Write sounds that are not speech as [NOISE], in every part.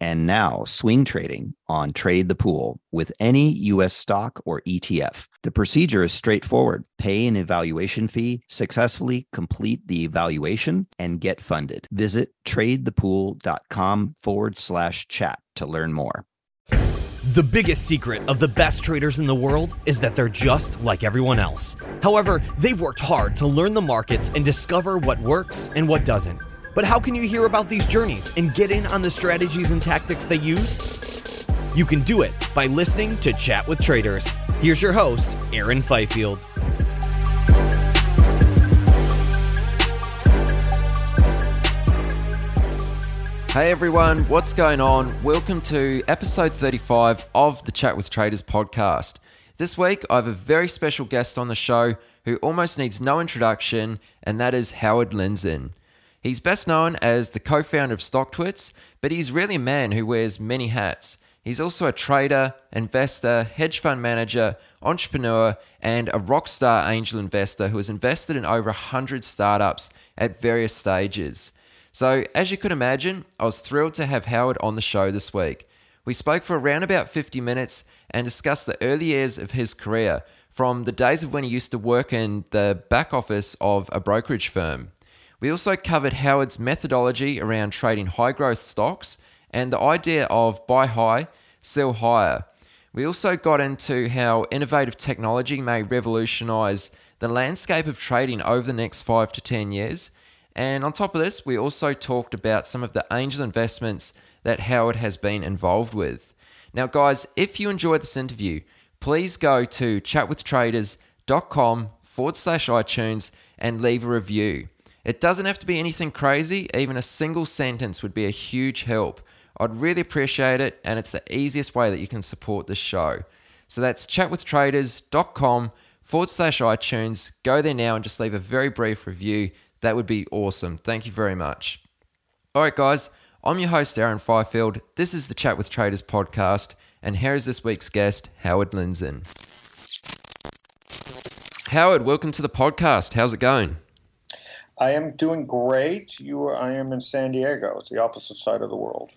and now swing trading on Trade the Pool with any U.S. stock or ETF. The procedure is straightforward. Pay an evaluation fee, successfully complete the evaluation, and get funded. Visit tradethepool.com forward slash chat to learn more. The biggest secret of the best traders in the world is that they're just like everyone else. However, they've worked hard to learn the markets and discover what works and what doesn't. But how can you hear about these journeys and get in on the strategies and tactics they use? You can do it by listening to Chat with Traders. Here's your host, Aaron Fifield. Hey everyone, what's going on? Welcome to episode 35 of the Chat with Traders podcast. This week, I have a very special guest on the show who almost needs no introduction, and that is Howard Lindzen. He's best known as the co founder of StockTwits, but he's really a man who wears many hats. He's also a trader, investor, hedge fund manager, entrepreneur, and a rock star angel investor who has invested in over 100 startups at various stages. So, as you could imagine, I was thrilled to have Howard on the show this week. We spoke for around about 50 minutes and discussed the early years of his career, from the days of when he used to work in the back office of a brokerage firm. We also covered Howard's methodology around trading high growth stocks and the idea of buy high, sell higher. We also got into how innovative technology may revolutionize the landscape of trading over the next five to 10 years. And on top of this, we also talked about some of the angel investments that Howard has been involved with. Now, guys, if you enjoyed this interview, please go to chatwithtraders.com forward slash iTunes and leave a review. It doesn't have to be anything crazy, even a single sentence would be a huge help. I'd really appreciate it, and it's the easiest way that you can support this show. So that's chatwithtraders.com forward slash iTunes. Go there now and just leave a very brief review. That would be awesome. Thank you very much. All right, guys, I'm your host, Aaron Fifield. This is the Chat with Traders podcast, and here is this week's guest, Howard Lindzen. Howard, welcome to the podcast. How's it going? I am doing great. You, I am in San Diego. It's the opposite side of the world.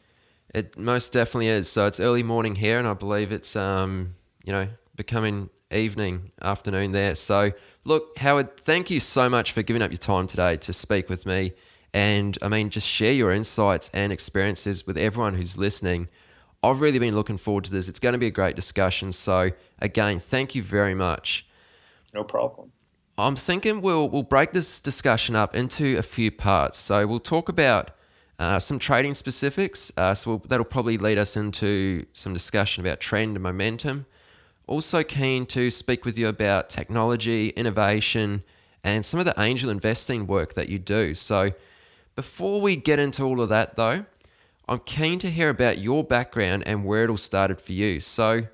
It most definitely is. So it's early morning here, and I believe it's um, you know, becoming evening, afternoon there. So look, Howard, thank you so much for giving up your time today to speak with me, and I mean, just share your insights and experiences with everyone who's listening. I've really been looking forward to this. It's going to be a great discussion. So again, thank you very much. No problem. I'm thinking we'll we'll break this discussion up into a few parts. So we'll talk about uh, some trading specifics. Uh, so we'll, that'll probably lead us into some discussion about trend and momentum. Also keen to speak with you about technology, innovation, and some of the angel investing work that you do. So before we get into all of that, though, I'm keen to hear about your background and where it all started for you. So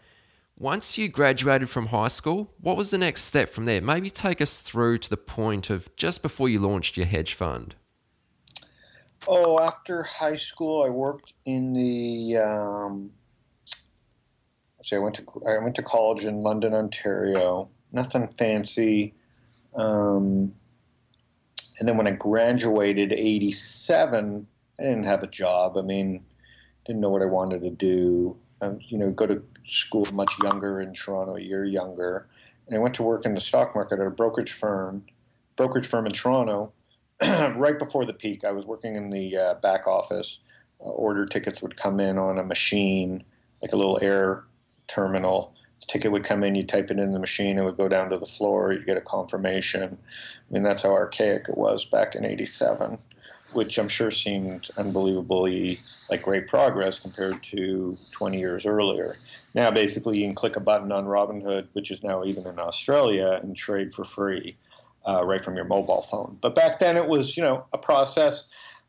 once you graduated from high school, what was the next step from there? Maybe take us through to the point of just before you launched your hedge fund. Oh, after high school, I worked in the. Um, I went to I went to college in London, Ontario. Nothing fancy. Um, and then when I graduated, '87, I didn't have a job. I mean, didn't know what I wanted to do. Um, you know, go to school much younger in Toronto, a year younger. And I went to work in the stock market at a brokerage firm, brokerage firm in Toronto, [CLEARS THROAT] right before the peak. I was working in the uh, back office. Uh, order tickets would come in on a machine, like a little air terminal. The ticket would come in, you type it in the machine, it would go down to the floor, you get a confirmation. I mean, that's how archaic it was back in 87, which I'm sure seemed unbelievably like great progress compared to 20 years earlier. Now, basically, you can click a button on Robinhood, which is now even in Australia, and trade for free uh, right from your mobile phone. But back then, it was, you know, a process.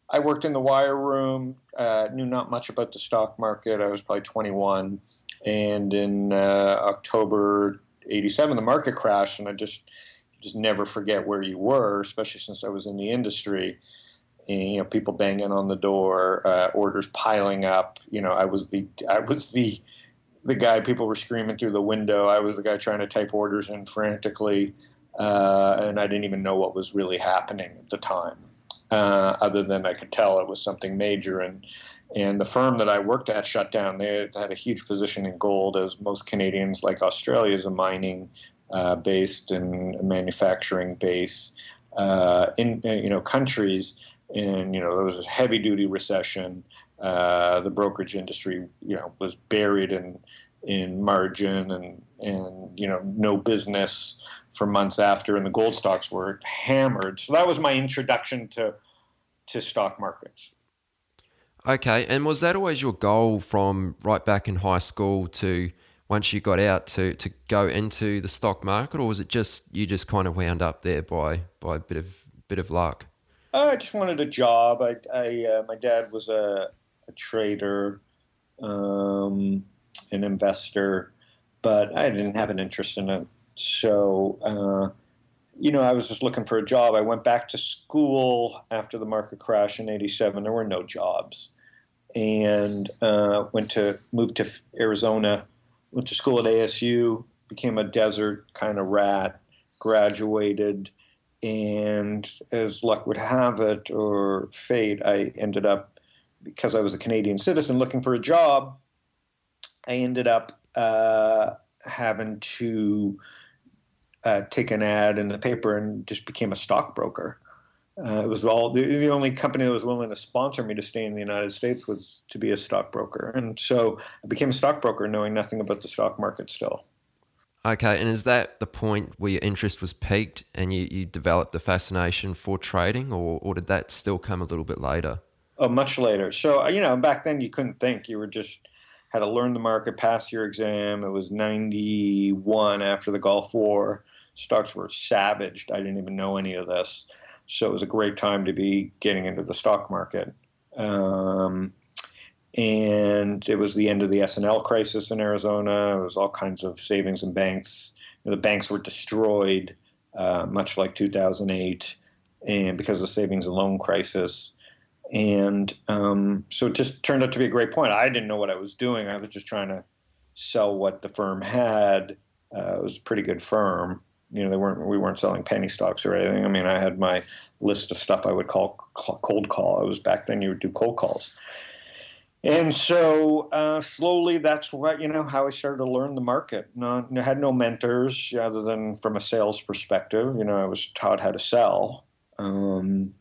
I worked in the wire room, uh, knew not much about the stock market. I was probably 21. And in uh, October 87, the market crashed, and I just just never forget where you were, especially since I was in the industry. You know, people banging on the door, uh, orders piling up. You know, I was the I was the the guy people were screaming through the window. I was the guy trying to type orders in frantically, uh, and I didn't even know what was really happening at the time uh, other than I could tell it was something major. And and the firm that I worked at shut down. They had a huge position in gold, as most Canadians, like Australia, is a mining uh, based and manufacturing base uh, in you know countries. And you know there was a heavy duty recession. Uh, the brokerage industry, you know, was buried in in margin and and you know no business for months after, and the gold stocks were hammered. So that was my introduction to to stock markets. Okay, and was that always your goal from right back in high school to once you got out to, to go into the stock market, or was it just you just kind of wound up there by by a bit of bit of luck? I just wanted a job. I, I uh, my dad was a, a trader, um, an investor, but I didn't have an interest in it. So, uh, you know, I was just looking for a job. I went back to school after the market crash in '87. There were no jobs, and uh, went to moved to Arizona. Went to school at ASU. Became a desert kind of rat. Graduated, and as luck would have it, or fate, I ended up because I was a Canadian citizen looking for a job. I ended up uh, having to uh, take an ad in the paper and just became a stockbroker. Uh, it was all the, the, only company that was willing to sponsor me to stay in the United States was to be a stockbroker, and so I became a stockbroker, knowing nothing about the stock market still. Okay, and is that the point where your interest was peaked and you, you developed the fascination for trading, or, or did that still come a little bit later? Oh, much later. So you know, back then you couldn't think; you were just had to learn the market, pass your exam. It was '91 after the Gulf War stocks were savaged. I didn't even know any of this. So it was a great time to be getting into the stock market. Um, and it was the end of the S&L crisis in Arizona. It was all kinds of savings and banks. You know, the banks were destroyed, uh, much like 2008, and because of the savings and loan crisis. And um, so it just turned out to be a great point. I didn't know what I was doing. I was just trying to sell what the firm had. Uh, it was a pretty good firm you know, they weren't we weren't selling penny stocks or anything. I mean, I had my list of stuff I would call cold call. It was back then you would do cold calls, and so uh, slowly that's what you know how I started to learn the market. I had no mentors other than from a sales perspective. You know, I was taught how to sell. Um,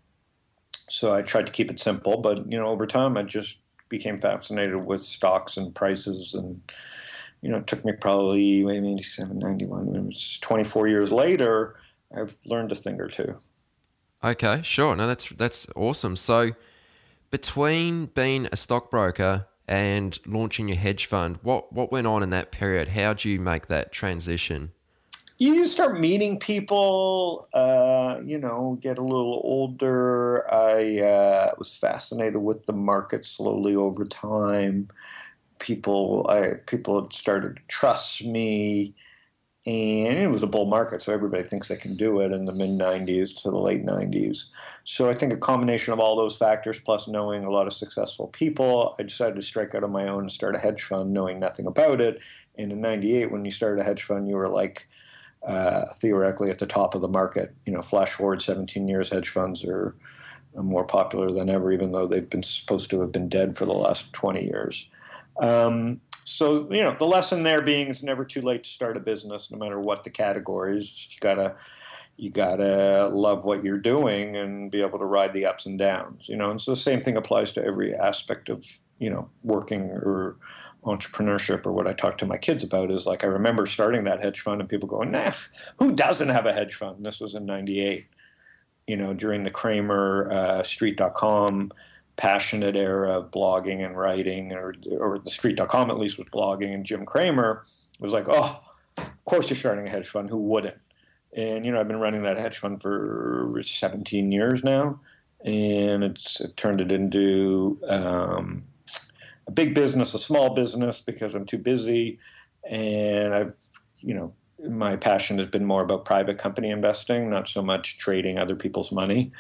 so I tried to keep it simple, but you know, over time I just became fascinated with stocks and prices and you know, it took me probably maybe 87, 91. It was 24 years later, I've learned a thing or two. Okay, sure. No, that's that's awesome. So, between being a stockbroker and launching your hedge fund, what what went on in that period? How did you make that transition? You start meeting people. Uh, you know, get a little older. I uh, was fascinated with the market slowly over time people I, people started to trust me, and it was a bull market, so everybody thinks they can do it in the mid '90s to the late '90s. So I think a combination of all those factors, plus knowing a lot of successful people, I decided to strike out on my own and start a hedge fund, knowing nothing about it. And in '98, when you started a hedge fund, you were like uh, theoretically at the top of the market. You know, flash forward 17 years, hedge funds are more popular than ever, even though they've been supposed to have been dead for the last 20 years. Um, so you know the lesson there being it's never too late to start a business, no matter what the category is. You gotta you gotta love what you're doing and be able to ride the ups and downs. You know, and so the same thing applies to every aspect of you know working or entrepreneurship or what I talk to my kids about is like I remember starting that hedge fund and people going, nah, who doesn't have a hedge fund? This was in '98, you know, during the Cramer uh, Street.com passionate era of blogging and writing, or or the Street.com at least was blogging, and Jim Cramer was like, oh, of course you're starting a hedge fund. Who wouldn't? And you know, I've been running that hedge fund for 17 years now, and it's it turned it into um, a big business, a small business because I'm too busy, and I've you know my passion has been more about private company investing, not so much trading other people's money.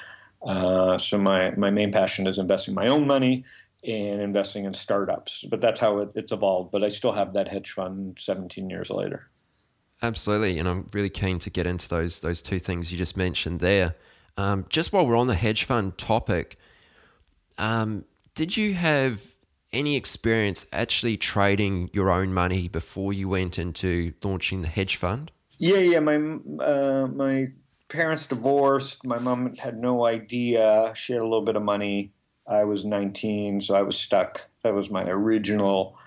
Uh, so my my main passion is investing my own money and investing in startups. But that's how it, it's evolved. But I still have that hedge fund 17 years later. Absolutely, and I'm really keen to get into those those two things you just mentioned there. Um, just while we're on the hedge fund topic, um, did you have any experience actually trading your own money before you went into launching the hedge fund? Yeah, yeah. My uh, my parents divorced. My mom had no idea. She had a little bit of money. I was 19, so I was stuck. That was my original.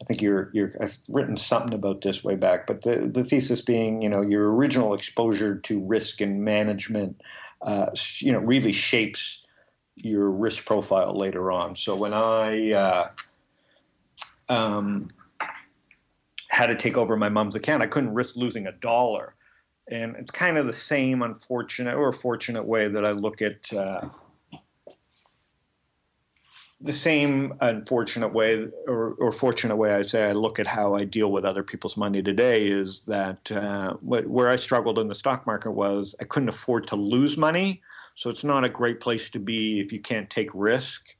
I think you're you're I've written something about this way back, but the the thesis being, you know, your original exposure to risk and management, uh, you know, really shapes your risk profile later on. So when I uh, um, had to take over my mom's account, I couldn't risk losing a dollar. And it's kind of the same unfortunate or fortunate way that I look at uh, the same unfortunate way or, or, fortunate way I say I look at how I deal with other people's money today is that uh, where I struggled in the stock market was I couldn't afford to lose money so it's not a great place to be if you can't take risk.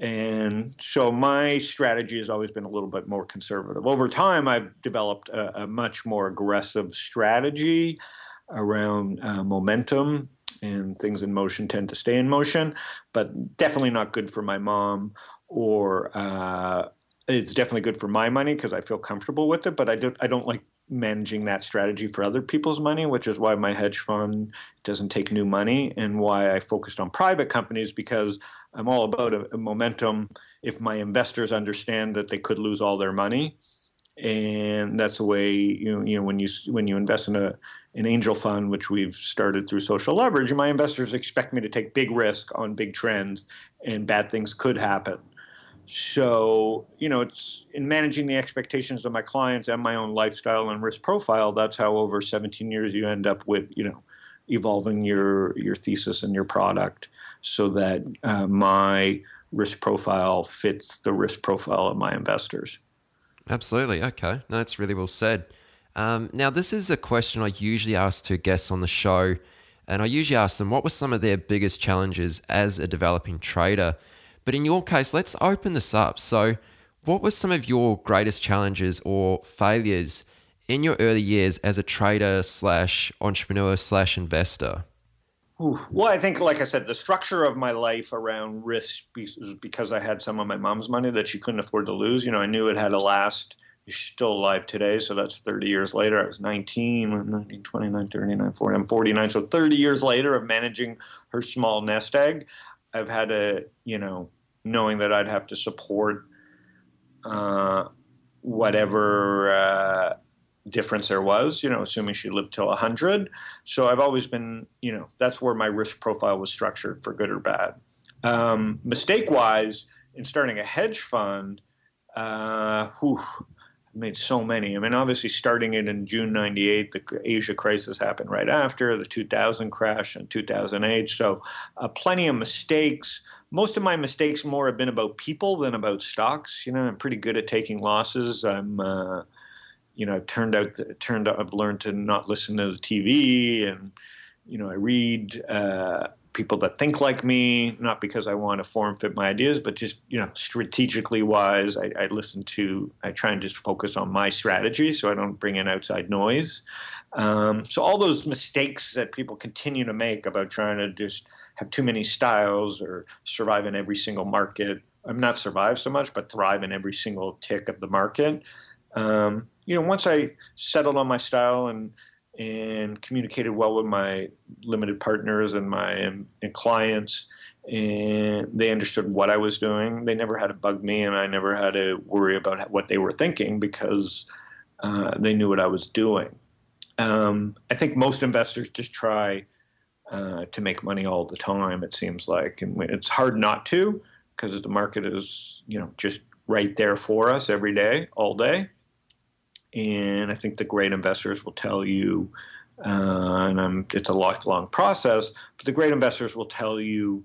And so my strategy has always been a little bit more conservative. Over time, I've developed a, a much more aggressive strategy around uh, momentum and things in motion tend to stay in motion, but definitely not good for my mom or uh, it's definitely good for my money because I feel comfortable with it, but I don't I don't like managing that strategy for other people's money, which is why my hedge fund doesn't take new money and why I focused on private companies because I'm all about a, a momentum if my investors understand that they could lose all their money. And that's the way you know, you know when you when you invest in a an angel fund, which we've started through social leverage, my investors expect me to take big risk on big trends, and bad things could happen. So, you know, it's in managing the expectations of my clients and my own lifestyle and risk profile. That's how over 17 years you end up with, you know, evolving your your thesis and your product so that uh, my risk profile fits the risk profile of my investors. Absolutely. Okay. No, that's really well said. Um, now, this is a question I usually ask to guests on the show, and I usually ask them what were some of their biggest challenges as a developing trader. But in your case, let's open this up. So, what were some of your greatest challenges or failures in your early years as a trader slash entrepreneur slash investor? Well, I think, like I said, the structure of my life around risk because I had some of my mom's money that she couldn't afford to lose. You know, I knew it had to last. She's still alive today, so that's 30 years later. I was 19, 19 29, 39, 40, I'm 49. So 30 years later of managing her small nest egg, I've had a you know, knowing that I'd have to support uh, whatever uh, difference there was, you know, assuming she lived till 100. So I've always been, you know, that's where my risk profile was structured for good or bad. Um, mistake wise, in starting a hedge fund, uh, whew, made so many. I mean, obviously, starting it in June '98, the Asia crisis happened right after the 2000 crash in 2008. So, uh, plenty of mistakes. Most of my mistakes more have been about people than about stocks. You know, I'm pretty good at taking losses. I'm, uh, you know, turned out turned out I've learned to not listen to the TV, and you know, I read. Uh, people that think like me, not because I want to form fit my ideas, but just you know strategically wise, I, I, listen to. I try and just focus on my strategy, so I don't bring in outside noise. Um, so all those mistakes that people continue to make about trying to just have too many styles or survive in every single market. I'm not survive so much, but thrive in every single tick of the market. Um, you know, once I settled on my style and and communicated well with my limited partners and my and clients and they understood what I was doing. They never had to bug me, and I never had to worry about what they were thinking because uh, they knew what I was doing. Um, I think most investors just try uh, to make money all the time. It seems like, and it's hard not to because the market is, you know, just right there for us every day, all day. And I think the great investors will tell you, uh, and I'm, it's a lifelong process, but the great investors will tell you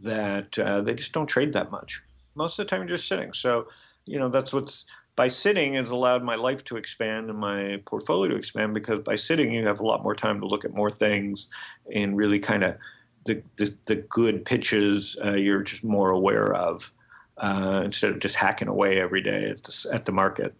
that uh, they just don't trade that much. Most of the time, you're just sitting. So, you know, that's what's by sitting has allowed my life to expand and my portfolio to expand because by sitting, you have a lot more time to look at more things and really kind of the, the, the good pitches uh, you're just more aware of uh, instead of just hacking away every day at the, at the market.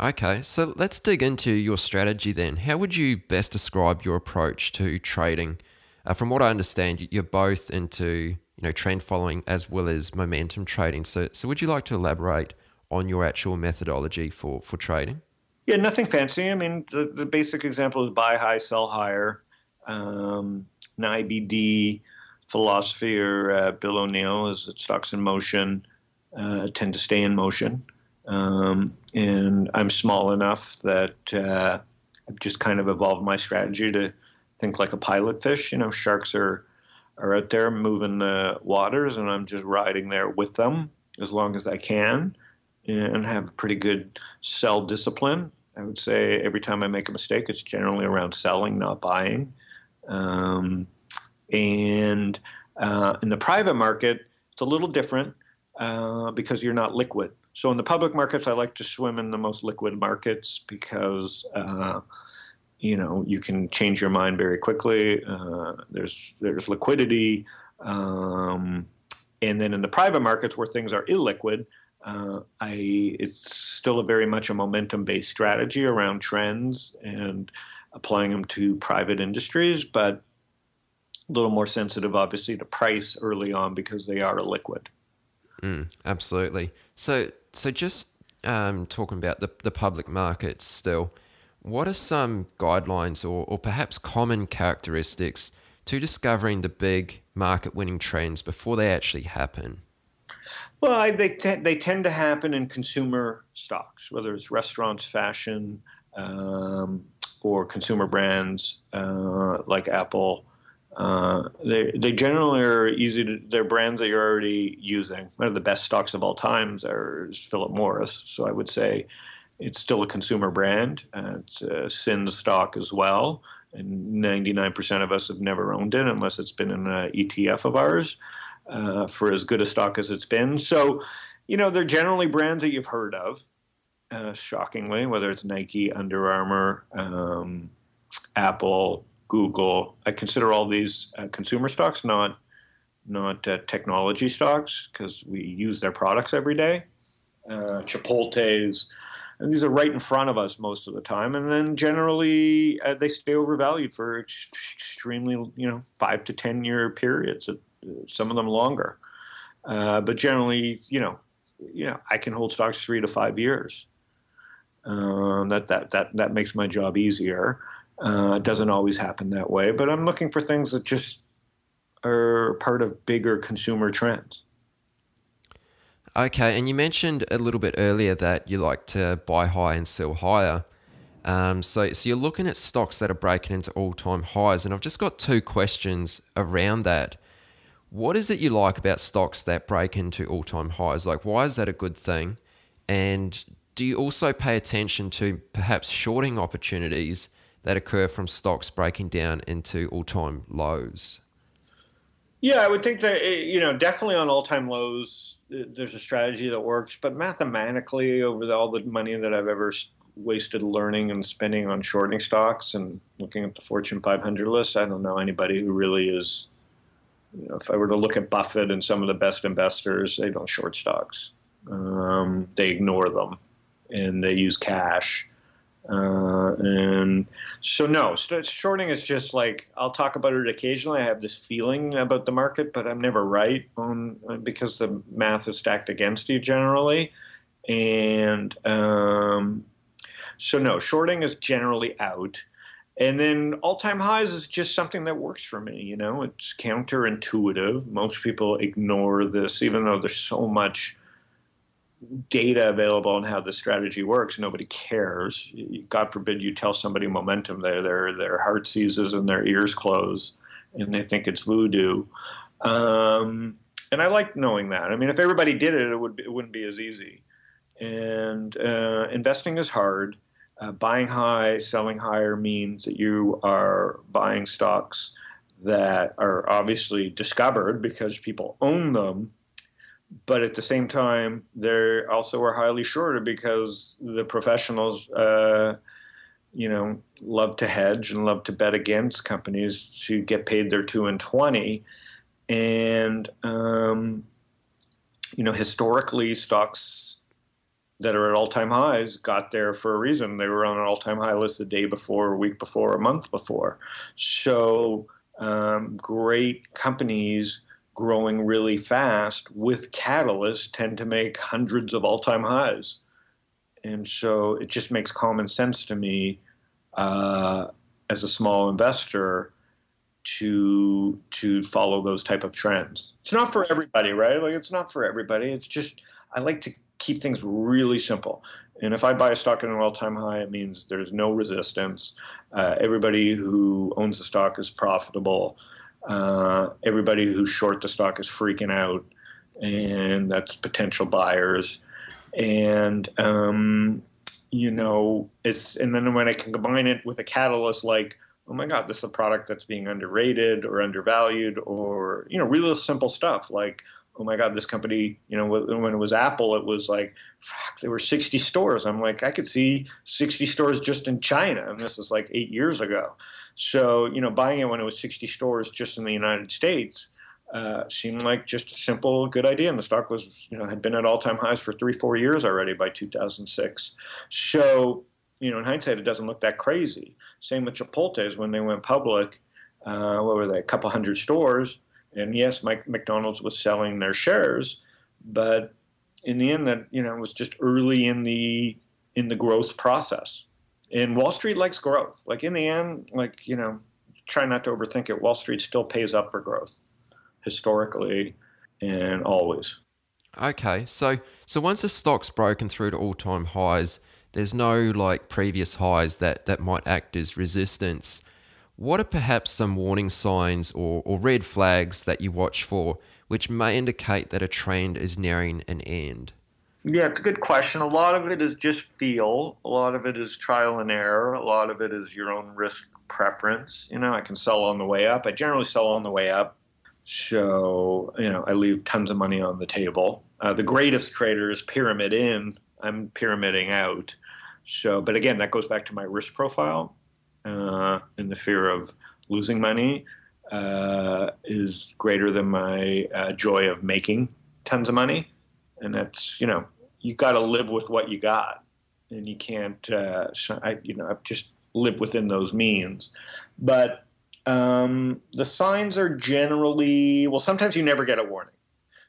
Okay, so let's dig into your strategy then. How would you best describe your approach to trading? Uh, from what I understand, you're both into you know trend following as well as momentum trading. So, so would you like to elaborate on your actual methodology for for trading? Yeah, nothing fancy. I mean, the, the basic example is buy high, sell higher. Um, an IBD philosophy or uh, Bill O'Neil is that stocks in motion uh, tend to stay in motion. Um, and I'm small enough that uh, I've just kind of evolved my strategy to think like a pilot fish. You know, sharks are are out there moving the waters, and I'm just riding there with them as long as I can, and have pretty good sell discipline. I would say every time I make a mistake, it's generally around selling, not buying. Um, and uh, in the private market, it's a little different uh, because you're not liquid. So in the public markets, I like to swim in the most liquid markets because uh, you know you can change your mind very quickly. Uh, there's there's liquidity, um, and then in the private markets where things are illiquid, uh, I it's still a very much a momentum based strategy around trends and applying them to private industries, but a little more sensitive, obviously, to price early on because they are illiquid. Mm, absolutely. So, so just um, talking about the the public markets still what are some guidelines or, or perhaps common characteristics to discovering the big market winning trends before they actually happen? Well, they, they tend to happen in consumer stocks, whether it's restaurants, fashion, um, or consumer brands uh, like Apple. Uh, they, they generally are easy to, they're brands that you're already using. One of the best stocks of all times is Philip Morris. So I would say it's still a consumer brand. Uh, it's a SIN stock as well. And 99% of us have never owned it unless it's been in an ETF of ours uh, for as good a stock as it's been. So, you know, they're generally brands that you've heard of, uh, shockingly, whether it's Nike, Under Armour, um, Apple, Google. I consider all these uh, consumer stocks, not not uh, technology stocks, because we use their products every day. Uh, Chipotle's, and these are right in front of us most of the time. And then generally uh, they stay overvalued for ex- extremely, you know, five to ten year periods. Uh, some of them longer, uh, but generally, you know, you know, I can hold stocks three to five years. Um, that that that that makes my job easier. Uh, it doesn't always happen that way, but I'm looking for things that just are part of bigger consumer trends. Okay, and you mentioned a little bit earlier that you like to buy high and sell higher. Um, so, so you're looking at stocks that are breaking into all-time highs, and I've just got two questions around that. What is it you like about stocks that break into all-time highs? Like, why is that a good thing? And do you also pay attention to perhaps shorting opportunities that occur from stocks breaking down into all-time lows? Yeah, I would think that eh, you know definitely on all-time lows there's a strategy that works, but mathematically, over the, all the money that I've ever wasted learning and spending on shorting stocks and looking at the Fortune 500 list, I don't know anybody who really is. You know, if I were to look at Buffett and some of the best investors, they don't short stocks. Um, they ignore them, and they use cash. Uh, and so, no, shorting is just like I'll talk about it occasionally. I have this feeling about the market, but I'm never right on because the math is stacked against you generally. And um, so, no, shorting is generally out. And then all time highs is just something that works for me. You know, it's counterintuitive. Most people ignore this, even though there's so much data available on how the strategy works. Nobody cares. God forbid you tell somebody momentum, their their their heart seizes and their ears close, and they think it's voodoo. Um, and I like knowing that. I mean, if everybody did it, it would it wouldn't be as easy. And uh, investing is hard. Uh, buying high, selling higher means that you are buying stocks that are obviously discovered because people own them but at the same time, they also are highly shorted because the professionals, uh, you know, love to hedge and love to bet against companies to get paid their two and twenty, and um, you know, historically, stocks that are at all-time highs got there for a reason. They were on an all-time high list the day before, a week before, a month before. So um, great companies growing really fast with catalysts tend to make hundreds of all-time highs. And so it just makes common sense to me uh, as a small investor to to follow those type of trends. It's not for everybody right? Like it's not for everybody. It's just i like to keep things really simple. And if i buy a stock at an all-time high it means there's no resistance. Uh, everybody who owns the stock is profitable uh, everybody who's short the stock is freaking out, and that's potential buyers. And um, you know, it's and then when I can combine it with a catalyst like, oh my God, this is a product that's being underrated or undervalued, or you know, really simple stuff like, oh my God, this company, you know, when it was Apple, it was like, fuck, there were 60 stores. I'm like, I could see 60 stores just in China, and this is like eight years ago. So, you know, buying it when it was 60 stores just in the United States uh, seemed like just a simple, good idea. And the stock was, you know, had been at all time highs for three, four years already by 2006. So, you know, in hindsight, it doesn't look that crazy. Same with Chipotle's when they went public. Uh, what were they? A couple hundred stores. And yes, Mike McDonald's was selling their shares, but in the end, that you know was just early in the in the growth process and Wall Street likes growth. Like in the end, like you know, try not to overthink it. Wall Street still pays up for growth, historically, and always. Okay, so so once a stock's broken through to all time highs, there's no like previous highs that that might act as resistance. What are perhaps some warning signs or, or red flags that you watch for, which may indicate that a trend is nearing an end? Yeah, it's a good question. A lot of it is just feel. A lot of it is trial and error. A lot of it is your own risk preference. You know, I can sell on the way up. I generally sell on the way up. So, you know, I leave tons of money on the table. Uh, the greatest traders pyramid in, I'm pyramiding out. So, but again, that goes back to my risk profile uh, and the fear of losing money uh, is greater than my uh, joy of making tons of money and that's you know you got to live with what you got, and you can't uh, I, you know I've just live within those means. But um, the signs are generally well. Sometimes you never get a warning,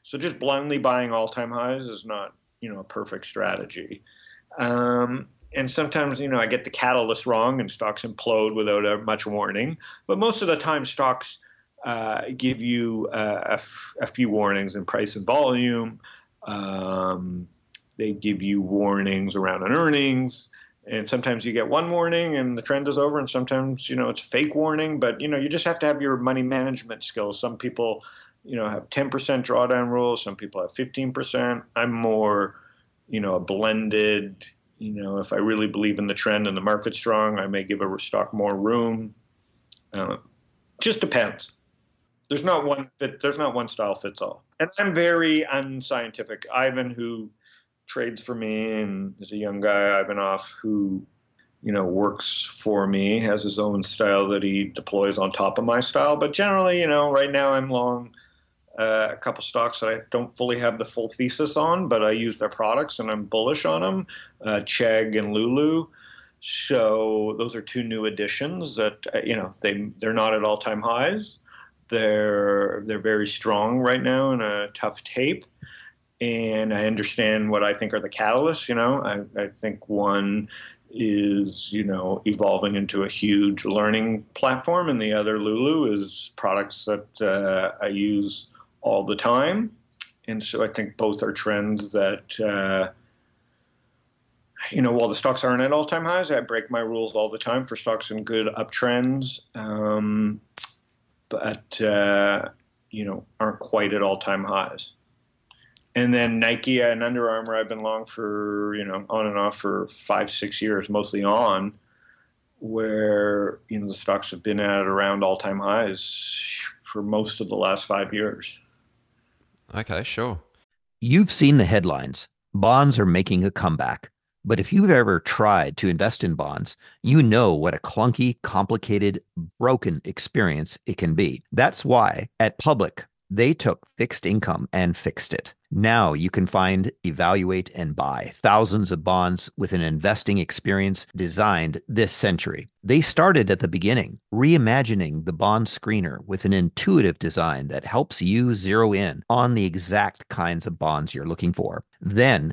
so just blindly buying all time highs is not you know a perfect strategy. Um, and sometimes you know I get the catalyst wrong and stocks implode without much warning. But most of the time, stocks uh, give you uh, a, f- a few warnings in price and volume. Um, they give you warnings around an earnings, and sometimes you get one warning and the trend is over, and sometimes you know it's a fake warning. But you know you just have to have your money management skills. Some people, you know, have 10% drawdown rules. Some people have 15%. I'm more, you know, a blended. You know, if I really believe in the trend and the market's strong, I may give a stock more room. Uh, just depends. There's not one fit. There's not one style fits all. And I'm very unscientific. Ivan, who trades for me and is a young guy, Ivanhoff, who you know works for me, has his own style that he deploys on top of my style. But generally, you know, right now I'm long uh, a couple stocks that I don't fully have the full thesis on, but I use their products and I'm bullish on them. Uh, Chegg and Lulu. So those are two new additions that uh, you know they they're not at all time highs, they're they're very strong right now in a tough tape, and I understand what I think are the catalysts. You know, I, I think one is you know evolving into a huge learning platform, and the other Lulu is products that uh, I use all the time, and so I think both are trends that. Uh, you know, while the stocks aren't at all-time highs, I break my rules all the time for stocks in good uptrends, um, but uh, you know, aren't quite at all-time highs and then Nike and Under Armour, I've been long for you know on and off for five six years, mostly on, where you know the stocks have been at around all time highs for most of the last five years. Okay, sure. You've seen the headlines. Bonds are making a comeback. But if you've ever tried to invest in bonds, you know what a clunky, complicated, broken experience it can be. That's why at Public, they took fixed income and fixed it. Now you can find, evaluate, and buy thousands of bonds with an investing experience designed this century. They started at the beginning, reimagining the bond screener with an intuitive design that helps you zero in on the exact kinds of bonds you're looking for. Then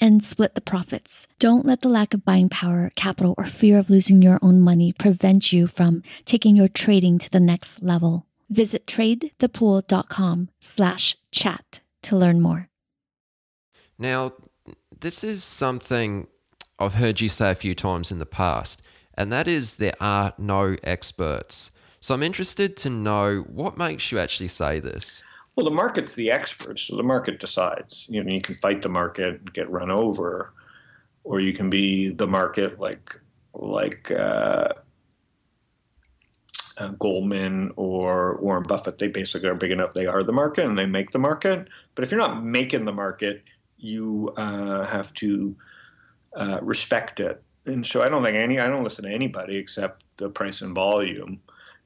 and split the profits. Don't let the lack of buying power, capital, or fear of losing your own money prevent you from taking your trading to the next level. Visit tradethepool.com slash chat to learn more. Now, this is something I've heard you say a few times in the past, and that is there are no experts. So I'm interested to know what makes you actually say this. Well, the market's the expert, so the market decides. You know, you can fight the market and get run over, or you can be the market, like like uh, uh, Goldman or Warren Buffett. They basically are big enough; they are the market and they make the market. But if you're not making the market, you uh, have to uh, respect it. And so, I don't think any. I don't listen to anybody except the price and volume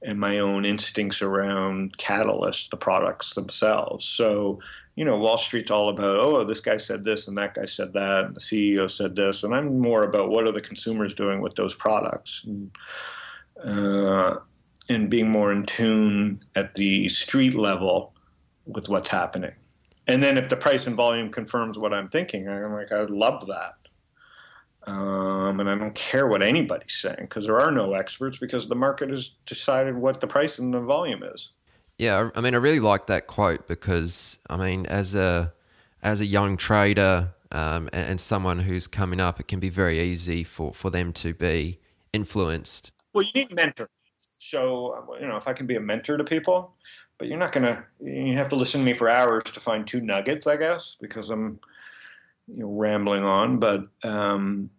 and my own instincts around catalysts, the products themselves. So, you know, Wall Street's all about, oh, this guy said this and that guy said that, and the CEO said this, and I'm more about what are the consumers doing with those products, and, uh, and being more in tune at the street level with what's happening. And then if the price and volume confirms what I'm thinking, I'm like, I love that. Um, and I don't care what anybody's saying because there are no experts because the market has decided what the price and the volume is. Yeah, I mean, I really like that quote because I mean, as a as a young trader um, and, and, someone who's coming up, it can be very easy for for them to be influenced. Well, you need mentor. So you know, if I can be a mentor to people, but you're not gonna. You have to listen to me for hours to find two nuggets, I guess, because I'm you know, rambling on, but um,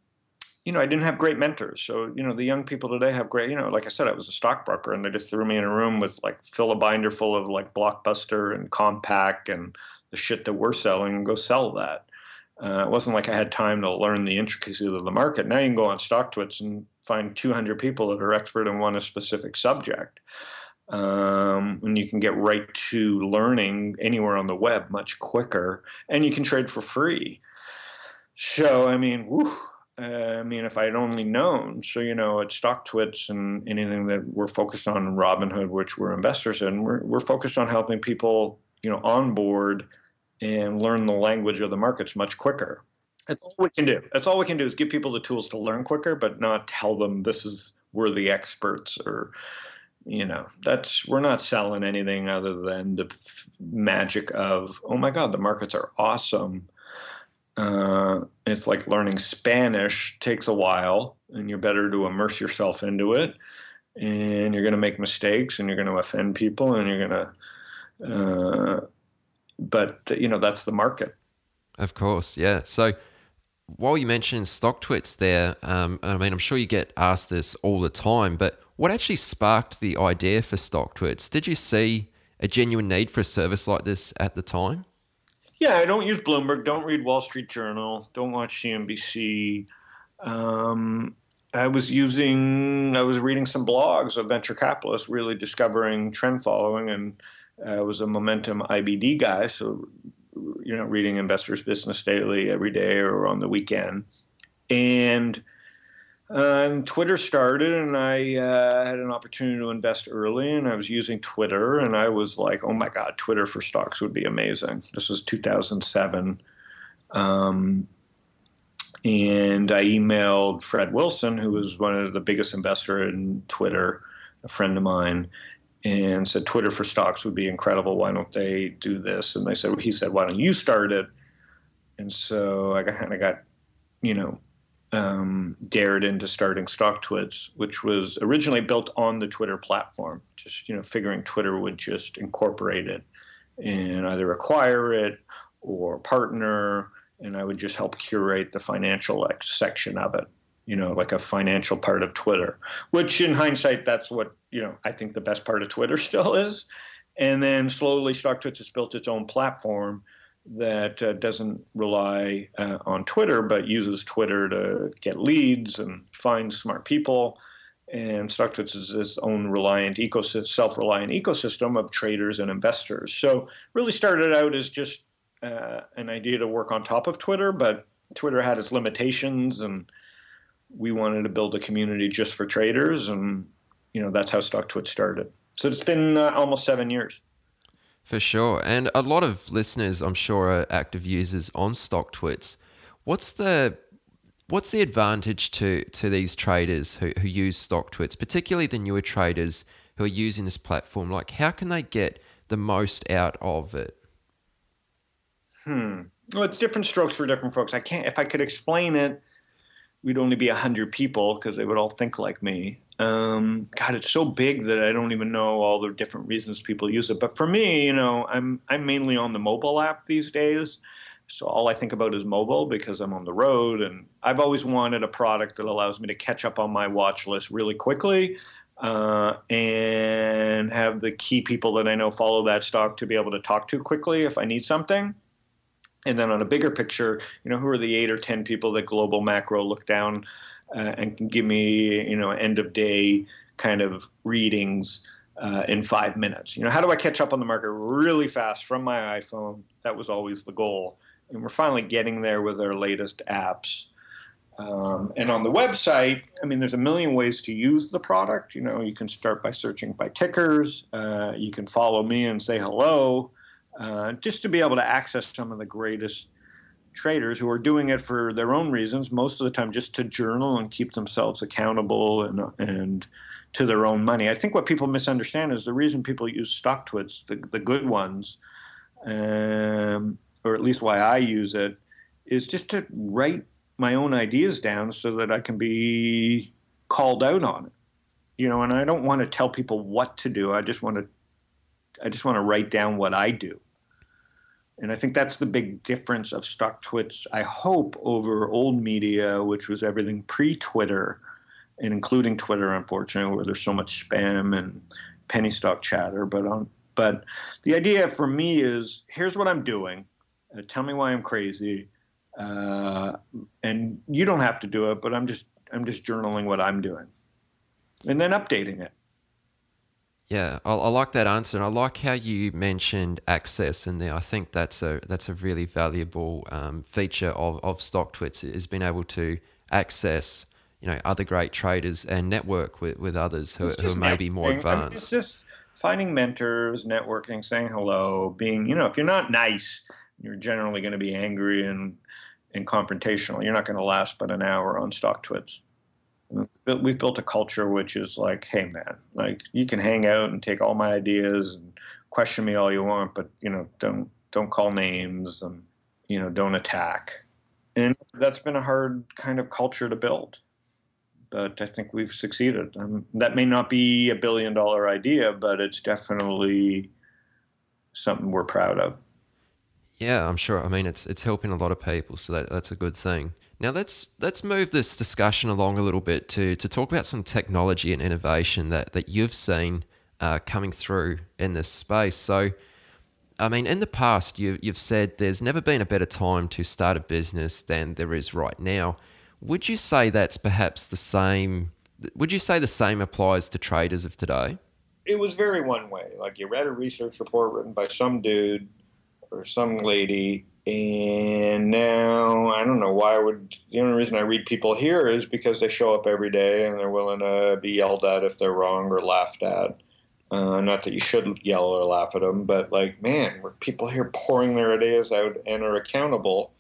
you know, I didn't have great mentors. So, you know, the young people today have great, you know, like I said, I was a stockbroker and they just threw me in a room with like fill a binder full of like Blockbuster and Compaq and the shit that we're selling and go sell that. Uh, it wasn't like I had time to learn the intricacies of the market. Now you can go on StockTwits and find 200 people that are expert in one specific subject. Um, and you can get right to learning anywhere on the web much quicker, and you can trade for free. So, I mean, whew, uh, I mean, if I'd only known, so you know, at StockTwits and anything that we're focused on in Robinhood, which we're investors in, we're we're focused on helping people, you know, onboard and learn the language of the markets much quicker. That's all we can do. That's all we can do is give people the tools to learn quicker, but not tell them this is we're the experts or you know that's we're not selling anything other than the f- magic of oh my god the markets are awesome uh, it's like learning spanish takes a while and you're better to immerse yourself into it and you're going to make mistakes and you're going to offend people and you're going to uh, but you know that's the market of course yeah so while you mentioned StockTwits there um, i mean i'm sure you get asked this all the time but what actually sparked the idea for StockTwits? Did you see a genuine need for a service like this at the time? Yeah, I don't use Bloomberg, don't read Wall Street Journal, don't watch CNBC. Um, I was using, I was reading some blogs of venture capitalists, really discovering trend following, and I was a momentum IBD guy, so you know, reading Investors Business Daily every day or on the weekend, and and Twitter started, and I uh, had an opportunity to invest early, and I was using Twitter, and I was like, "Oh my God, Twitter for stocks would be amazing." This was 2007, um, and I emailed Fred Wilson, who was one of the biggest investor in Twitter, a friend of mine, and said, "Twitter for stocks would be incredible. Why don't they do this?" And they said, "He said, why don't you start it?" And so I kind of got, you know um, dared into starting StockTwits, which was originally built on the Twitter platform. Just you know, figuring Twitter would just incorporate it and either acquire it or partner, and I would just help curate the financial like, section of it. You know, like a financial part of Twitter, which in hindsight, that's what you know. I think the best part of Twitter [LAUGHS] still is. And then slowly, StockTwits has built its own platform that uh, doesn't rely uh, on Twitter, but uses Twitter to get leads and find smart people. And StockTwits is its own reliant ecosystem, self-reliant ecosystem of traders and investors. So really started out as just uh, an idea to work on top of Twitter, but Twitter had its limitations, and we wanted to build a community just for traders, and you know that's how StockTwits started. So it's been uh, almost seven years. For sure. And a lot of listeners, I'm sure, are active users on StockTwits. What's the what's the advantage to to these traders who, who use StockTwits, particularly the newer traders who are using this platform? Like how can they get the most out of it? Hmm. Well, it's different strokes for different folks. I can't if I could explain it, we'd only be a hundred people because they would all think like me. Um, God, it's so big that I don't even know all the different reasons people use it. But for me, you know, I'm I'm mainly on the mobile app these days. So all I think about is mobile because I'm on the road, and I've always wanted a product that allows me to catch up on my watch list really quickly, uh, and have the key people that I know follow that stock to be able to talk to quickly if I need something. And then on a bigger picture, you know, who are the eight or ten people that Global Macro look down uh, and can give me you know end of day kind of readings uh, in five minutes. You know, how do I catch up on the market really fast from my iPhone? That was always the goal, and we're finally getting there with our latest apps. Um, and on the website, I mean, there's a million ways to use the product. You know, you can start by searching by tickers. Uh, you can follow me and say hello, uh, just to be able to access some of the greatest traders who are doing it for their own reasons, most of the time just to journal and keep themselves accountable and and to their own money. I think what people misunderstand is the reason people use StockTwits, the, the good ones, um, or at least why I use it, is just to write my own ideas down so that I can be called out on it. You know, and I don't want to tell people what to do. I just want to I just want to write down what I do. And I think that's the big difference of StockTwits, I hope, over old media, which was everything pre Twitter, and including Twitter, unfortunately, where there's so much spam and penny stock chatter. But, um, but the idea for me is here's what I'm doing. Uh, tell me why I'm crazy. Uh, and you don't have to do it, but I'm just I'm just journaling what I'm doing, and then updating it. Yeah, I, I, like that answer, and I like how you mentioned access in there. I think that's a that's a really valuable um, feature of of StockTwits is being able to access you know other great traders and network with, with others who, who may be more advanced. I mean, it's just finding mentors, networking, saying hello, being you know if you're not nice, you're generally going to be angry and and confrontational. You're not going to last but an hour on StockTwits. We've built a culture which is like, hey man, like you can hang out and take all my ideas and question me all you want, but you know, don't don't call names and you know, don't attack. And that's been a hard kind of culture to build. But I think we've succeeded. Um, that may not be a billion dollar idea, but it's definitely something we're proud of. Yeah, I'm sure. I mean, it's it's helping a lot of people, so that, that's a good thing. Now let's let's move this discussion along a little bit to to talk about some technology and innovation that that you've seen uh, coming through in this space. So, I mean, in the past, you you've said there's never been a better time to start a business than there is right now. Would you say that's perhaps the same? Would you say the same applies to traders of today? It was very one way. Like you read a research report written by some dude or some lady and now I don't know why I would. The only reason I read people here is because they show up every day and they're willing to be yelled at if they're wrong or laughed at. Uh, not that you should yell or laugh at them, but like, man, were people here pouring their ideas out and are accountable,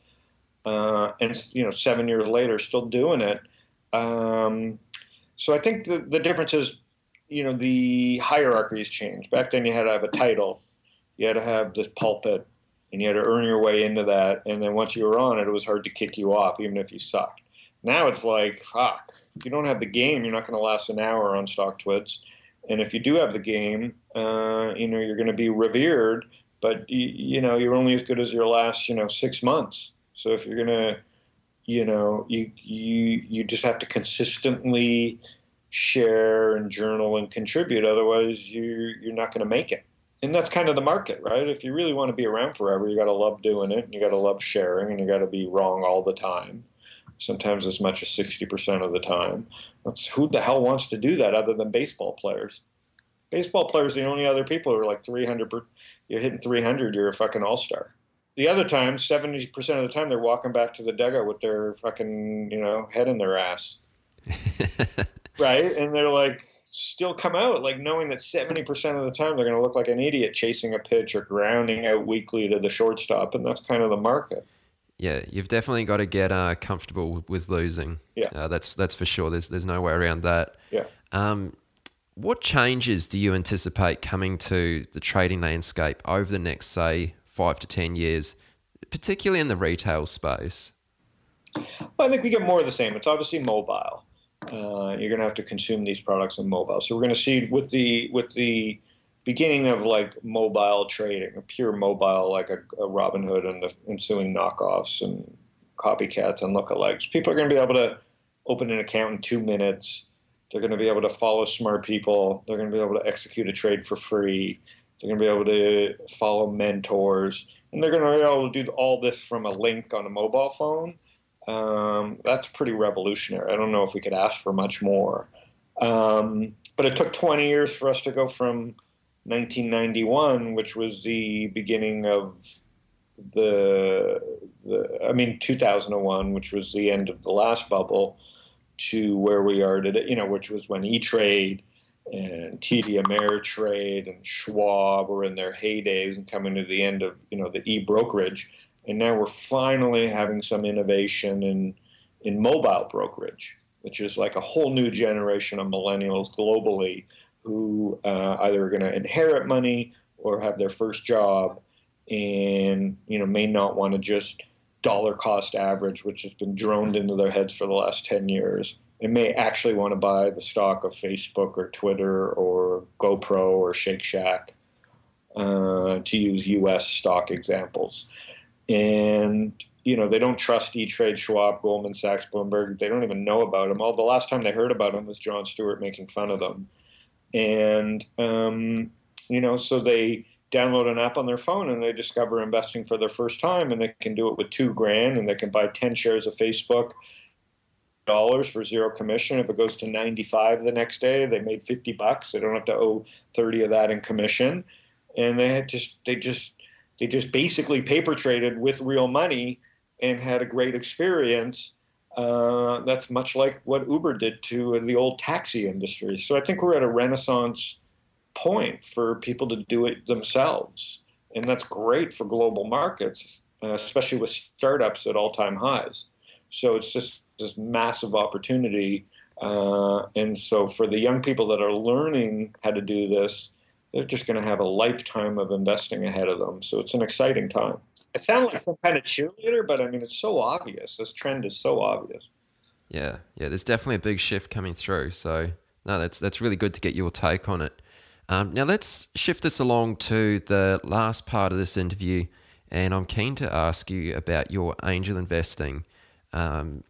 uh, and you know, seven years later, still doing it. Um, so I think the, the difference is, you know, the hierarchy has changed. Back then, you had to have a title, you had to have this pulpit, and you had to earn your way into that. And then once you were on it, it was hard to kick you off, even if you sucked. Now it's like, fuck, if you don't have the game, you're not going to last an hour on StockTwits. And if you do have the game, uh, you know, you're going to be revered, but you, you know, you're only as good as your last, you know, six months. So if you're going to, you know, you, you, you just have to consistently share and journal and contribute. Otherwise you, you're not going to make it and that's kind of the market, right? If you really want to be around forever, you got to love doing it, and you got to love sharing, and you got to be wrong all the time. Sometimes as much as sixty percent of the time. That's who the hell wants to do that other than baseball players? Baseball players, are the only other people who are like three hundred. You're hitting three hundred, you're a fucking all star. The other time, seventy percent of the time, they're walking back to the dugout with their fucking you know head in their ass, [LAUGHS] right? And they're like, still come out like knowing that 70% of the time they're going to look like an idiot chasing a pitch or grounding out weakly to the shortstop and that's kind of the market. Yeah you've definitely got to get uh, comfortable with losing. Yeah. Uh, that's that's for sure. There's there's no way around that. Yeah. Um, what changes do you anticipate coming to the trading landscape over the next say five to ten years particularly in the retail space? Well, i think we get more of the same. It's obviously mobile uh, you're going to have to consume these products on mobile. So we're going to see with the with the beginning of like mobile trading, pure mobile like a, a Robinhood and the ensuing knockoffs and copycats and lookalikes. People are going to be able to open an account in two minutes. They're going to be able to follow smart people. They're going to be able to execute a trade for free. They're going to be able to follow mentors. And they're going to be able to do all this from a link on a mobile phone um, that's pretty revolutionary. I don't know if we could ask for much more. Um, but it took 20 years for us to go from 1991, which was the beginning of the, the I mean 2001, which was the end of the last bubble, to where we are today. You know, which was when E Trade and TD Ameritrade and Schwab were in their heydays and coming to the end of you know the e brokerage and now we're finally having some innovation in in mobile brokerage, which is like a whole new generation of millennials globally who uh, either are going to inherit money or have their first job, and you know may not want to just dollar cost average, which has been droned into their heads for the last ten years, and may actually want to buy the stock of Facebook or Twitter or GoPro or Shake Shack, uh, to use U.S. stock examples and you know they don't trust E-Trade, Schwab, Goldman Sachs, Bloomberg. They don't even know about them. All the last time they heard about them was Jon Stewart making fun of them, and um, you know so they download an app on their phone and they discover investing for their first time, and they can do it with two grand, and they can buy ten shares of Facebook dollars for zero commission. If it goes to 95 the next day, they made 50 bucks. They don't have to owe 30 of that in commission. And they just they just they just basically paper traded with real money and had a great experience. Uh, that's much like what Uber did to the old taxi industry. So I think we're at a renaissance point for people to do it themselves. And that's great for global markets, uh, especially with startups at all time highs. So it's just this massive opportunity Uh, and so for the young people that are learning how to do this, they're just going to have a lifetime of investing ahead of them. So it's an exciting time. I sound like some kind of cheerleader, but I mean, it's so obvious. This trend is so obvious. Yeah, yeah. There's definitely a big shift coming through. So no, that's that's really good to get your take on it. Um, now let's shift this along to the last part of this interview, and I'm keen to ask you about your angel investing um,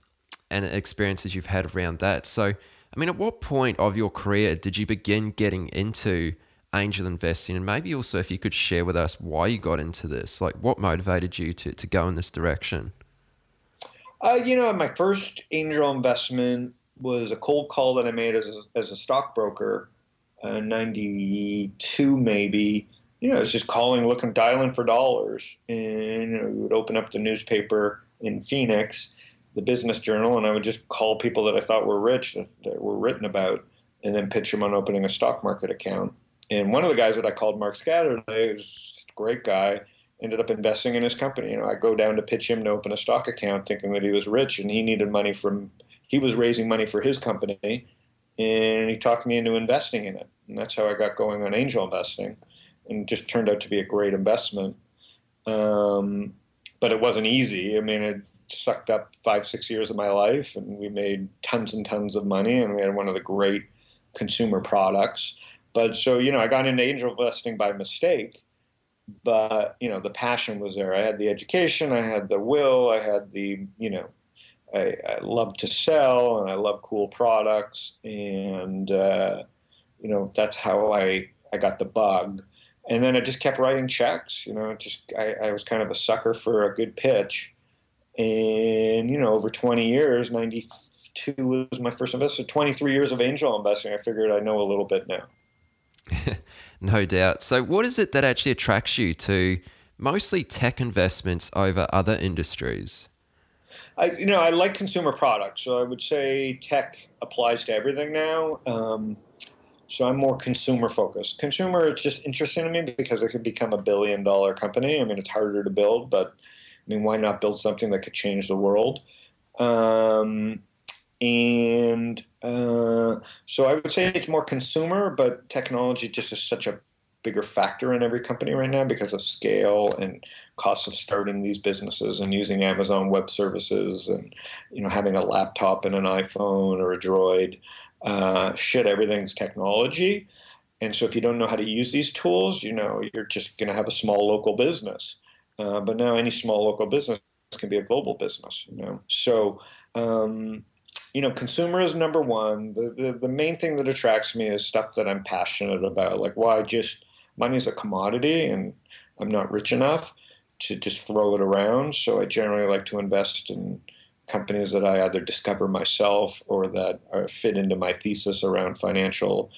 and experiences you've had around that. So, I mean, at what point of your career did you begin getting into angel investing, and maybe also if you could share with us why you got into this, like what motivated you to to go in this direction? Uh, you know, my first angel investment was a cold call that I made as a, as a stockbroker, uh, 92 maybe. You know, I was just calling, looking, dialing for dollars. And, you know, we would open up the newspaper in Phoenix, the business journal, and I would just call people that I thought were rich that, that were written about and then pitch them on opening a stock market account. And one of the guys that I called Mark Scatterday was a great guy ended up investing in his company. You know, I go down to pitch him to open a stock account, thinking that he was rich and he needed money from. He was raising money for his company, and he talked me into investing in it, and that's how I got going on angel investing, and just turned out to be a great investment. Um, but it wasn't easy. I mean, it sucked up five, six years of my life, and we made tons and tons of money, and we had one of the great consumer products. But so you know, I got into angel investing by mistake but you know the passion was there. I had the education, I had the will, I had the you know, I, I love to sell and I love cool products, and uh, you know that's how I I got the bug. And then I just kept writing checks. You know, just I, I was kind of a sucker for a good pitch, and you know over 20 years, 92 was my first investment. 23 years of angel investing. I figured I know a little bit now. [LAUGHS] no doubt. So, what is it that actually attracts you to mostly tech investments over other industries? I, you know, I like consumer products, so I would say tech applies to everything now. Um, so I'm more consumer focused. Consumer, it's just interesting to me because it could become a billion dollar company. I mean, it's harder to build, but I mean, why not build something that could change the world? Um, and uh, so I would say it's more consumer, but technology just is such a bigger factor in every company right now because of scale and costs of starting these businesses and using Amazon Web Services and you know having a laptop and an iPhone or a Droid. Uh, shit, everything's technology, and so if you don't know how to use these tools, you know you're just going to have a small local business. Uh, but now any small local business can be a global business. You know, so. Um, you know, consumer is number one. The, the, the main thing that attracts me is stuff that I'm passionate about. Like, why just money is a commodity, and I'm not rich enough to just throw it around. So I generally like to invest in companies that I either discover myself or that fit into my thesis around financial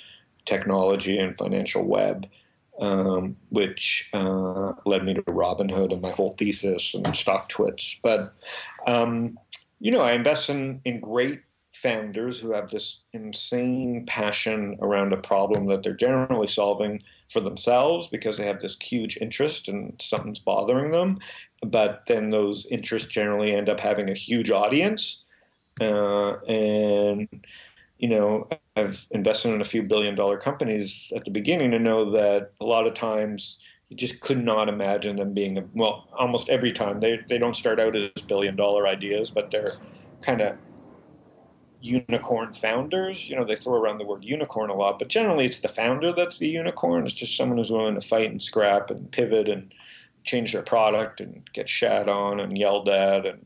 technology and financial web. Um, which uh, led me to Robinhood and my whole thesis and stock StockTwits. But um, you know, I invest in, in great founders who have this insane passion around a problem that they're generally solving for themselves because they have this huge interest and something's bothering them. But then those interests generally end up having a huge audience. Uh, and, you know, I've invested in a few billion dollar companies at the beginning to know that a lot of times you just could not imagine them being, a, well, almost every time. They, they don't start out as billion dollar ideas, but they're kind of unicorn founders. You know, they throw around the word unicorn a lot, but generally it's the founder that's the unicorn. It's just someone who's willing to fight and scrap and pivot and change their product and get shat on and yelled at and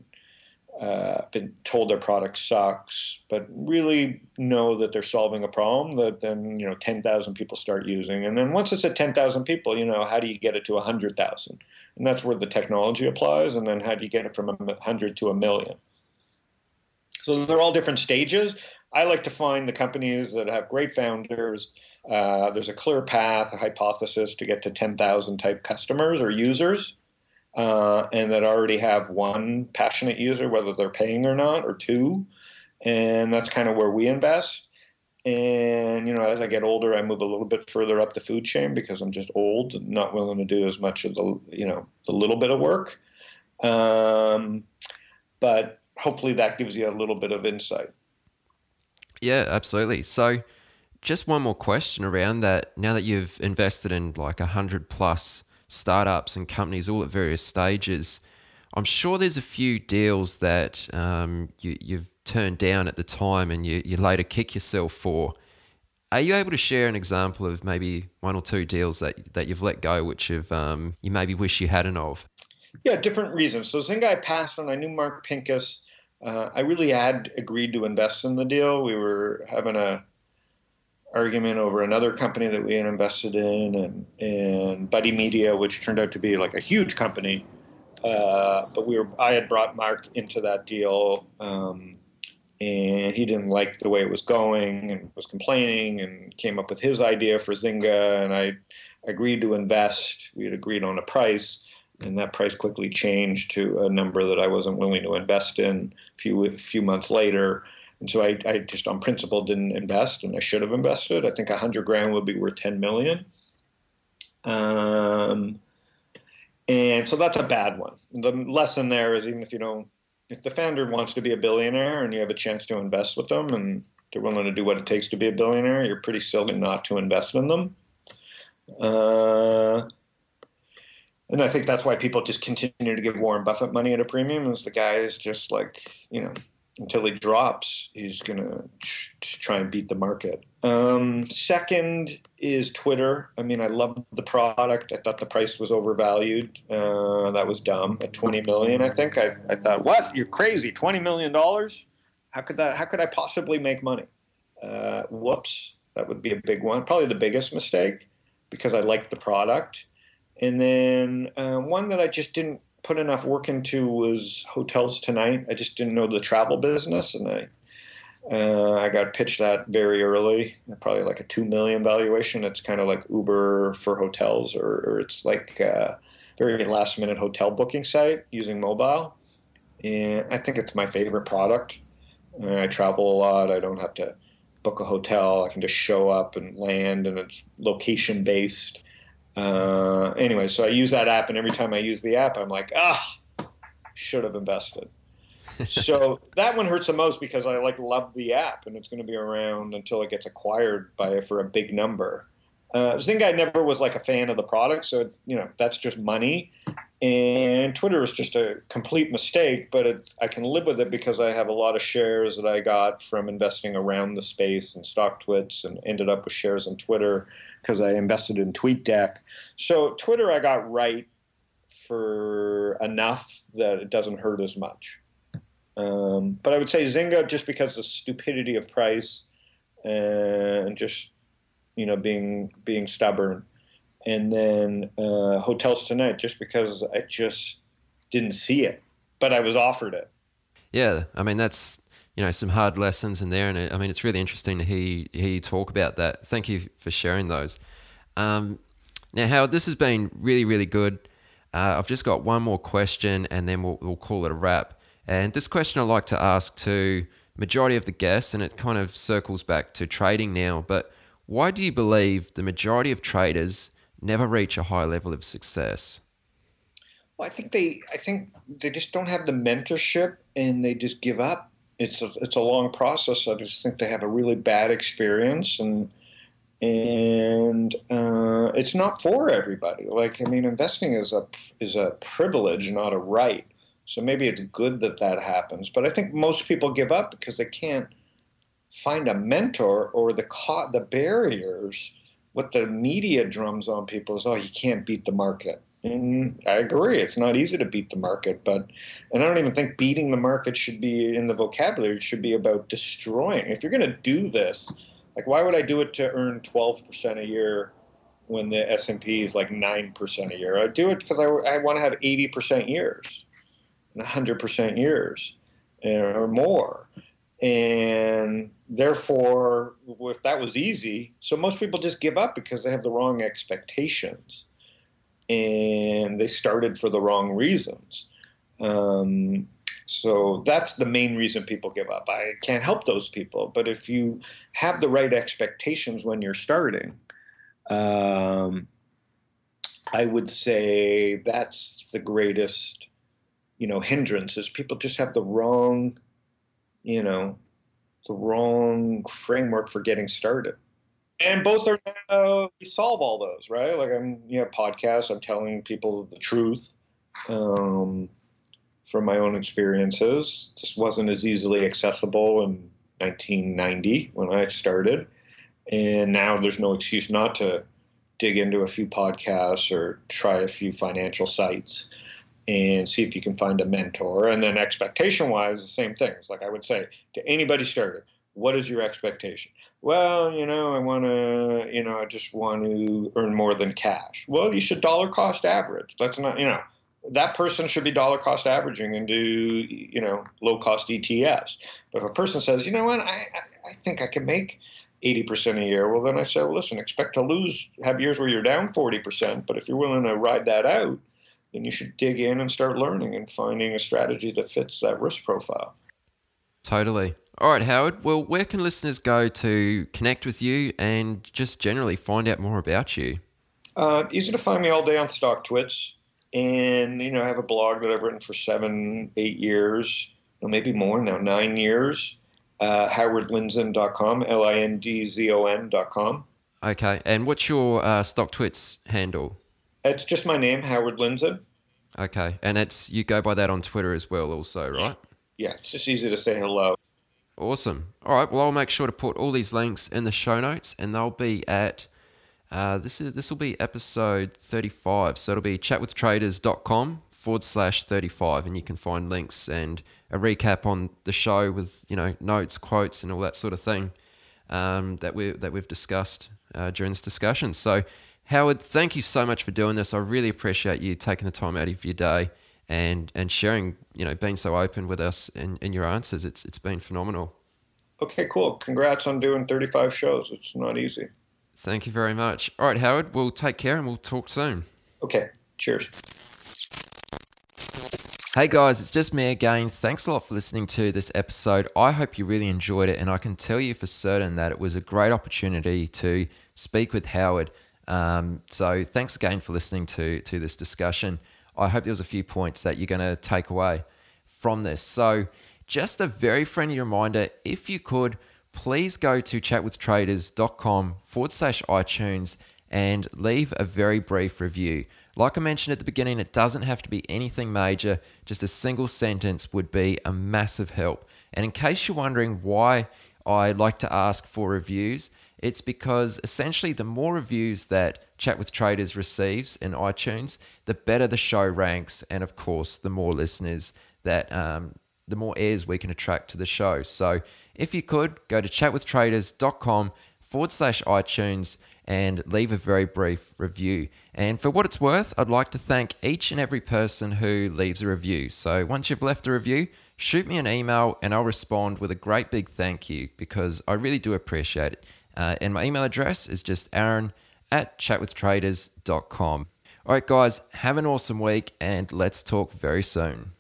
uh, been told their product sucks, but really know that they're solving a problem that then you know 10,000 people start using, and then once it's at 10,000 people, you know how do you get it to 100,000? And that's where the technology applies, and then how do you get it from 100 to a million? So they're all different stages. I like to find the companies that have great founders. Uh, there's a clear path, a hypothesis to get to 10,000 type customers or users, uh, and that already have one passionate user, whether they're paying or not, or two. And that's kind of where we invest. And you know, as I get older, I move a little bit further up the food chain because I'm just old and not willing to do as much of the you know the little bit of work. Um, but hopefully that gives you a little bit of insight. Yeah, absolutely. So, just one more question around that. Now that you've invested in like a hundred plus startups and companies all at various stages, I'm sure there's a few deals that um, you, you've turned down at the time and you, you later kick yourself for. Are you able to share an example of maybe one or two deals that that you've let go, which have um, you maybe wish you hadn't of? Yeah, different reasons. So Zynga I passed on. I knew Mark Pincus. Uh, I really had agreed to invest in the deal. We were having a argument over another company that we had invested in, and and Buddy Media, which turned out to be like a huge company. Uh, but we were I had brought Mark into that deal. Um, and he didn't like the way it was going and was complaining and came up with his idea for Zynga and I agreed to invest. We had agreed on a price and that price quickly changed to a number that I wasn't willing to invest in a few a few months later. And so I, I just on principle didn't invest and I should have invested. I think a hundred grand would be worth 10 million. Um, and so that's a bad one. The lesson there is even if you don't if the founder wants to be a billionaire and you have a chance to invest with them and they're willing to do what it takes to be a billionaire, you're pretty silly not to invest in them. Uh, and I think that's why people just continue to give Warren Buffett money at a premium. Is the guy is just like you know until he drops, he's to try and beat the market. Um, second is Twitter. I mean, I love the product. I thought the price was overvalued. Uh, that was dumb at 20 million. I think I, I thought, what? You're crazy. 20 million dollars? How could that? How could I possibly make money? Uh, whoops. That would be a big one. Probably the biggest mistake because I liked the product. And then uh, one that I just didn't put enough work into was hotels tonight. I just didn't know the travel business, and I uh, I got pitched that very early, probably like a two million valuation. It's kind of like Uber for hotels, or, or it's like a very last minute hotel booking site using mobile. And I think it's my favorite product. I travel a lot. I don't have to book a hotel. I can just show up and land, and it's location based. Uh, anyway, so I use that app, and every time I use the app, I'm like, ah, should have invested. [LAUGHS] so that one hurts the most because I like love the app, and it's going to be around until it gets acquired by for a big number. Uh, Zynga I never was like a fan of the product, so you know that's just money. And Twitter is just a complete mistake, but I can live with it because I have a lot of shares that I got from investing around the space and StockTwits, and ended up with shares in Twitter because I invested in TweetDeck. So Twitter, I got right for enough that it doesn't hurt as much. Um, but I would say Zynga just because of the stupidity of price and just you know being being stubborn, and then uh, Hotels Tonight just because I just didn't see it, but I was offered it. Yeah, I mean that's you know some hard lessons in there, and it, I mean it's really interesting to hear, hear you talk about that. Thank you for sharing those. Um, now, Howard, this has been really really good. Uh, I've just got one more question, and then we'll, we'll call it a wrap. And this question I like to ask to majority of the guests, and it kind of circles back to trading now. But why do you believe the majority of traders never reach a high level of success? Well, I think they, I think they just don't have the mentorship, and they just give up it's a it's a long process. I just think they have a really bad experience, and and uh, it's not for everybody. Like I mean, investing is a is a privilege, not a right. So maybe it's good that that happens. But I think most people give up because they can't find a mentor or the the barriers. What the media drums on people is, oh, you can't beat the market. And I agree. It's not easy to beat the market, but and I don't even think beating the market should be in the vocabulary. It should be about destroying. If you're going to do this, like why would I do it to earn 12% a year when the S&P is like 9% a year? I do it because I, I want to have 80% years and 100% years eh, or more. And therefore, if that was easy, so most people just give up because they have the wrong expectations and they started for the wrong reasons. Um, so that's the main reason people give up. I can't help those people, but if you have the right expectations when you're starting, um, I would say that's the greatest, you know, hindrance is people just have the wrong, you know, the wrong framework for getting started. And both are now we solve all those, right? Like I'm, you know, podcasts. I'm telling people the truth um, from my own experiences. This wasn't as easily accessible in 1990 when I started, and now there's no excuse not to dig into a few podcasts or try a few financial sites and see if you can find a mentor. And then expectation wise, the same thing. It's like I would say to anybody started, what is your expectation? Well, you know, I want to, you know, I just want to earn more than cash. Well, you should dollar cost average. That's not, you know, that person should be dollar cost averaging and do, you know, low cost ETFs. But if a person says, you know what, I, I, I think I can make 80% a year, well, then I say, well, listen, expect to lose, have years where you're down 40%, but if you're willing to ride that out, then you should dig in and start learning and finding a strategy that fits that risk profile. Totally. All right, Howard. Well, where can listeners go to connect with you and just generally find out more about you? Uh, easy to find me all day on StockTwits. And, you know, I have a blog that I've written for seven, eight years, or maybe more now, nine years. Uh, howardlindzon.com, L I N D Z O N.com. Okay. And what's your uh, StockTwits handle? It's just my name, Howard Lindzon. Okay. And it's you go by that on Twitter as well, also, right? Yeah, it's just easy to say hello. Awesome. All right. Well, I'll make sure to put all these links in the show notes, and they'll be at uh, this is this will be episode 35. So it'll be chatwithtraders.com forward slash 35, and you can find links and a recap on the show with you know notes, quotes, and all that sort of thing um, that we that we've discussed uh, during this discussion. So, Howard, thank you so much for doing this. I really appreciate you taking the time out of your day and and sharing, you know, being so open with us in, in your answers. It's it's been phenomenal. Okay, cool. Congrats on doing 35 shows. It's not easy. Thank you very much. All right, Howard, we'll take care and we'll talk soon. Okay, cheers. Hey guys, it's just me again. Thanks a lot for listening to this episode. I hope you really enjoyed it, and I can tell you for certain that it was a great opportunity to speak with Howard. Um, so thanks again for listening to to this discussion. I hope there was a few points that you're going to take away from this. So, just a very friendly reminder if you could, please go to chatwithtraders.com forward slash iTunes and leave a very brief review. Like I mentioned at the beginning, it doesn't have to be anything major, just a single sentence would be a massive help. And in case you're wondering why I like to ask for reviews, it's because essentially the more reviews that Chat with Traders receives in iTunes, the better the show ranks, and of course, the more listeners that um, the more ears we can attract to the show. So if you could go to chatwithtraders.com forward slash iTunes and leave a very brief review. And for what it's worth, I'd like to thank each and every person who leaves a review. So once you've left a review, shoot me an email and I'll respond with a great big thank you because I really do appreciate it. Uh, and my email address is just aaron at chatwithtraders.com. All right, guys, have an awesome week and let's talk very soon.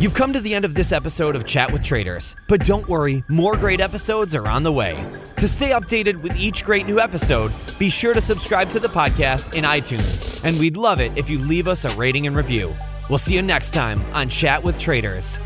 You've come to the end of this episode of Chat with Traders, but don't worry, more great episodes are on the way. To stay updated with each great new episode, be sure to subscribe to the podcast in iTunes, and we'd love it if you leave us a rating and review. We'll see you next time on Chat with Traders.